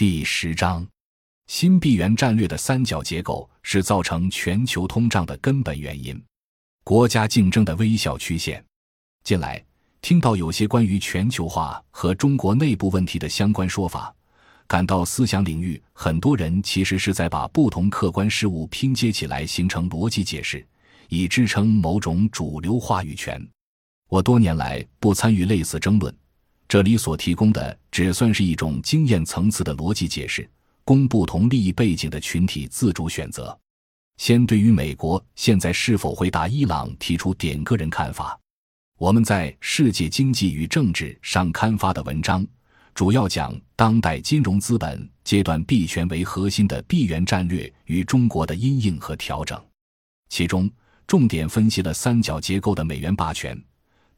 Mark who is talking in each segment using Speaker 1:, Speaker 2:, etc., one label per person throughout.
Speaker 1: 第十章，新币源战略的三角结构是造成全球通胀的根本原因。国家竞争的微笑曲线。近来听到有些关于全球化和中国内部问题的相关说法，感到思想领域很多人其实是在把不同客观事物拼接起来形成逻辑解释，以支撑某种主流话语权。我多年来不参与类似争论。这里所提供的只算是一种经验层次的逻辑解释，供不同利益背景的群体自主选择。先对于美国现在是否会打伊朗提出点个人看法。我们在《世界经济与政治》上刊发的文章，主要讲当代金融资本阶段币权为核心的币元战略与中国的阴影和调整，其中重点分析了三角结构的美元霸权。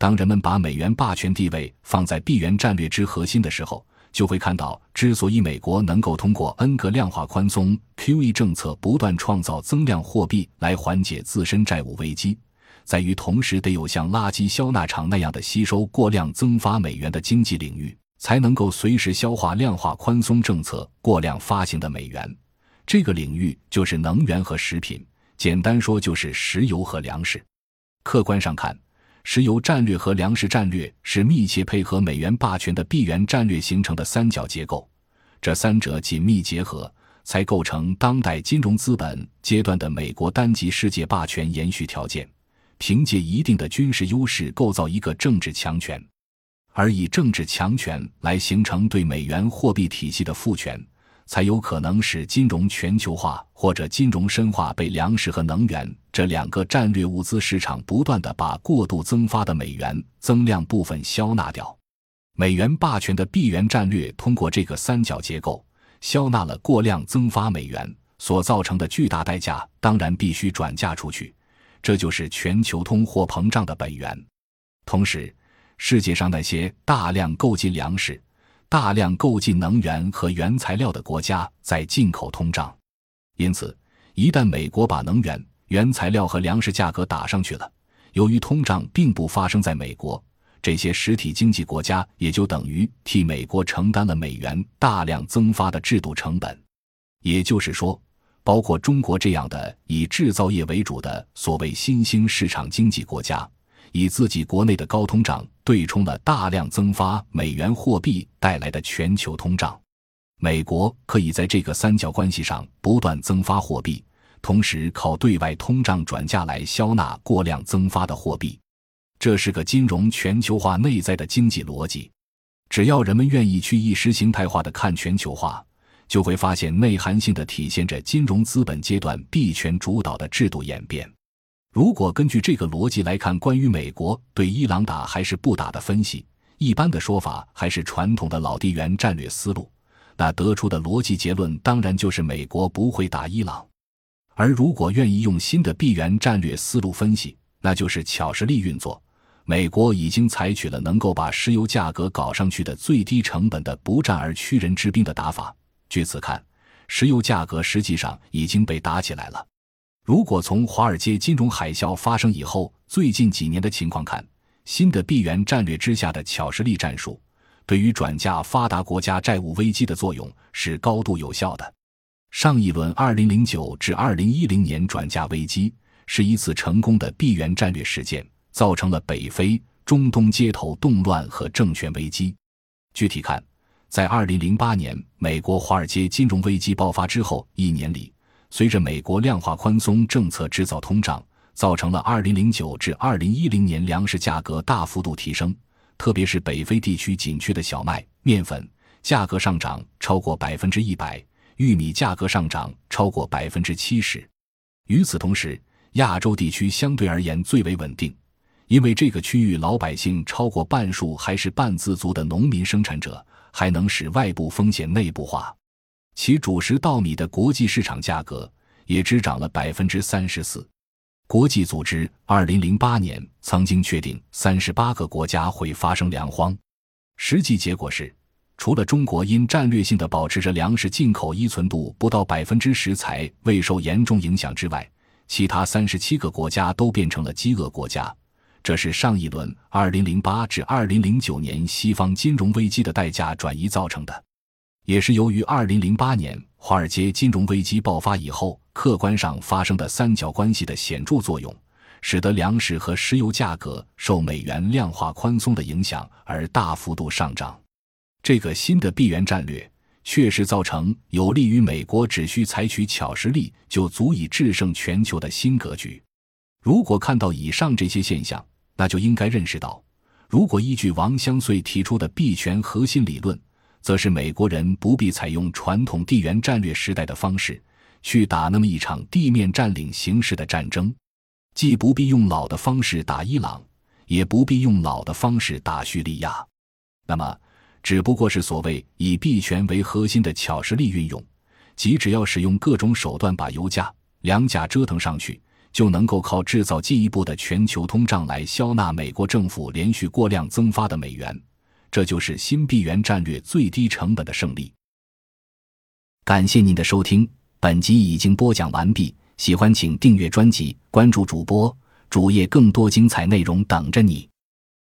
Speaker 1: 当人们把美元霸权地位放在币元战略之核心的时候，就会看到，之所以美国能够通过 N 个量化宽松 QE 政策不断创造增量货币来缓解自身债务危机，在于同时得有像垃圾消纳场那样的吸收过量增发美元的经济领域，才能够随时消化量化宽松政策过量发行的美元。这个领域就是能源和食品，简单说就是石油和粮食。客观上看。石油战略和粮食战略是密切配合美元霸权的币元战略形成的三角结构，这三者紧密结合，才构成当代金融资本阶段的美国单极世界霸权延续条件。凭借一定的军事优势构造一个政治强权，而以政治强权来形成对美元货币体系的赋权。才有可能使金融全球化或者金融深化被粮食和能源这两个战略物资市场不断的把过度增发的美元增量部分消纳掉。美元霸权的币源战略通过这个三角结构消纳了过量增发美元所造成的巨大代价，当然必须转嫁出去，这就是全球通货膨胀的本源。同时，世界上那些大量购进粮食。大量购进能源和原材料的国家在进口通胀，因此，一旦美国把能源、原材料和粮食价格打上去了，由于通胀并不发生在美国，这些实体经济国家也就等于替美国承担了美元大量增发的制度成本。也就是说，包括中国这样的以制造业为主的所谓新兴市场经济国家。以自己国内的高通胀对冲了大量增发美元货币带来的全球通胀，美国可以在这个三角关系上不断增发货币，同时靠对外通胀转嫁来消纳过量增发的货币。这是个金融全球化内在的经济逻辑。只要人们愿意去意识形态化的看全球化，就会发现内涵性的体现着金融资本阶段币权主导的制度演变。如果根据这个逻辑来看，关于美国对伊朗打还是不打的分析，一般的说法还是传统的老地缘战略思路，那得出的逻辑结论当然就是美国不会打伊朗。而如果愿意用新的地缘战略思路分析，那就是巧实力运作。美国已经采取了能够把石油价格搞上去的最低成本的不战而屈人之兵的打法。据此看，石油价格实际上已经被打起来了。如果从华尔街金融海啸发生以后最近几年的情况看，新的币源战略之下的巧实力战术，对于转嫁发达国家债务危机的作用是高度有效的。上一轮2009至2010年转嫁危机是一次成功的币源战略实践，造成了北非、中东街头动乱和政权危机。具体看，在2008年美国华尔街金融危机爆发之后一年里。随着美国量化宽松政策制造通胀，造成了2009至2010年粮食价格大幅度提升，特别是北非地区紧缺的小麦、面粉价格上涨超过百分之一百，玉米价格上涨超过百分之七十。与此同时，亚洲地区相对而言最为稳定，因为这个区域老百姓超过半数还是半自足的农民生产者，还能使外部风险内部化。其主食稻米的国际市场价格也只涨了百分之三十四。国际组织二零零八年曾经确定三十八个国家会发生粮荒，实际结果是，除了中国因战略性的保持着粮食进口依存度不到百分之十才未受严重影响之外，其他三十七个国家都变成了饥饿国家。这是上一轮二零零八至二零零九年西方金融危机的代价转移造成的。也是由于2008年华尔街金融危机爆发以后，客观上发生的三角关系的显著作用，使得粮食和石油价格受美元量化宽松的影响而大幅度上涨。这个新的闭源战略确实造成有利于美国只需采取巧实力就足以制胜全球的新格局。如果看到以上这些现象，那就应该认识到，如果依据王相穗提出的币权核心理论。则是美国人不必采用传统地缘战略时代的方式去打那么一场地面占领形式的战争，既不必用老的方式打伊朗，也不必用老的方式打叙利亚，那么只不过是所谓以币权为核心的巧实力运用，即只要使用各种手段把油价、粮价折腾上去，就能够靠制造进一步的全球通胀来消纳美国政府连续过量增发的美元。这就是新币源战略最低成本的胜利。感谢您的收听，本集已经播讲完毕。喜欢请订阅专辑，关注主播主页，更多精彩内容等着你。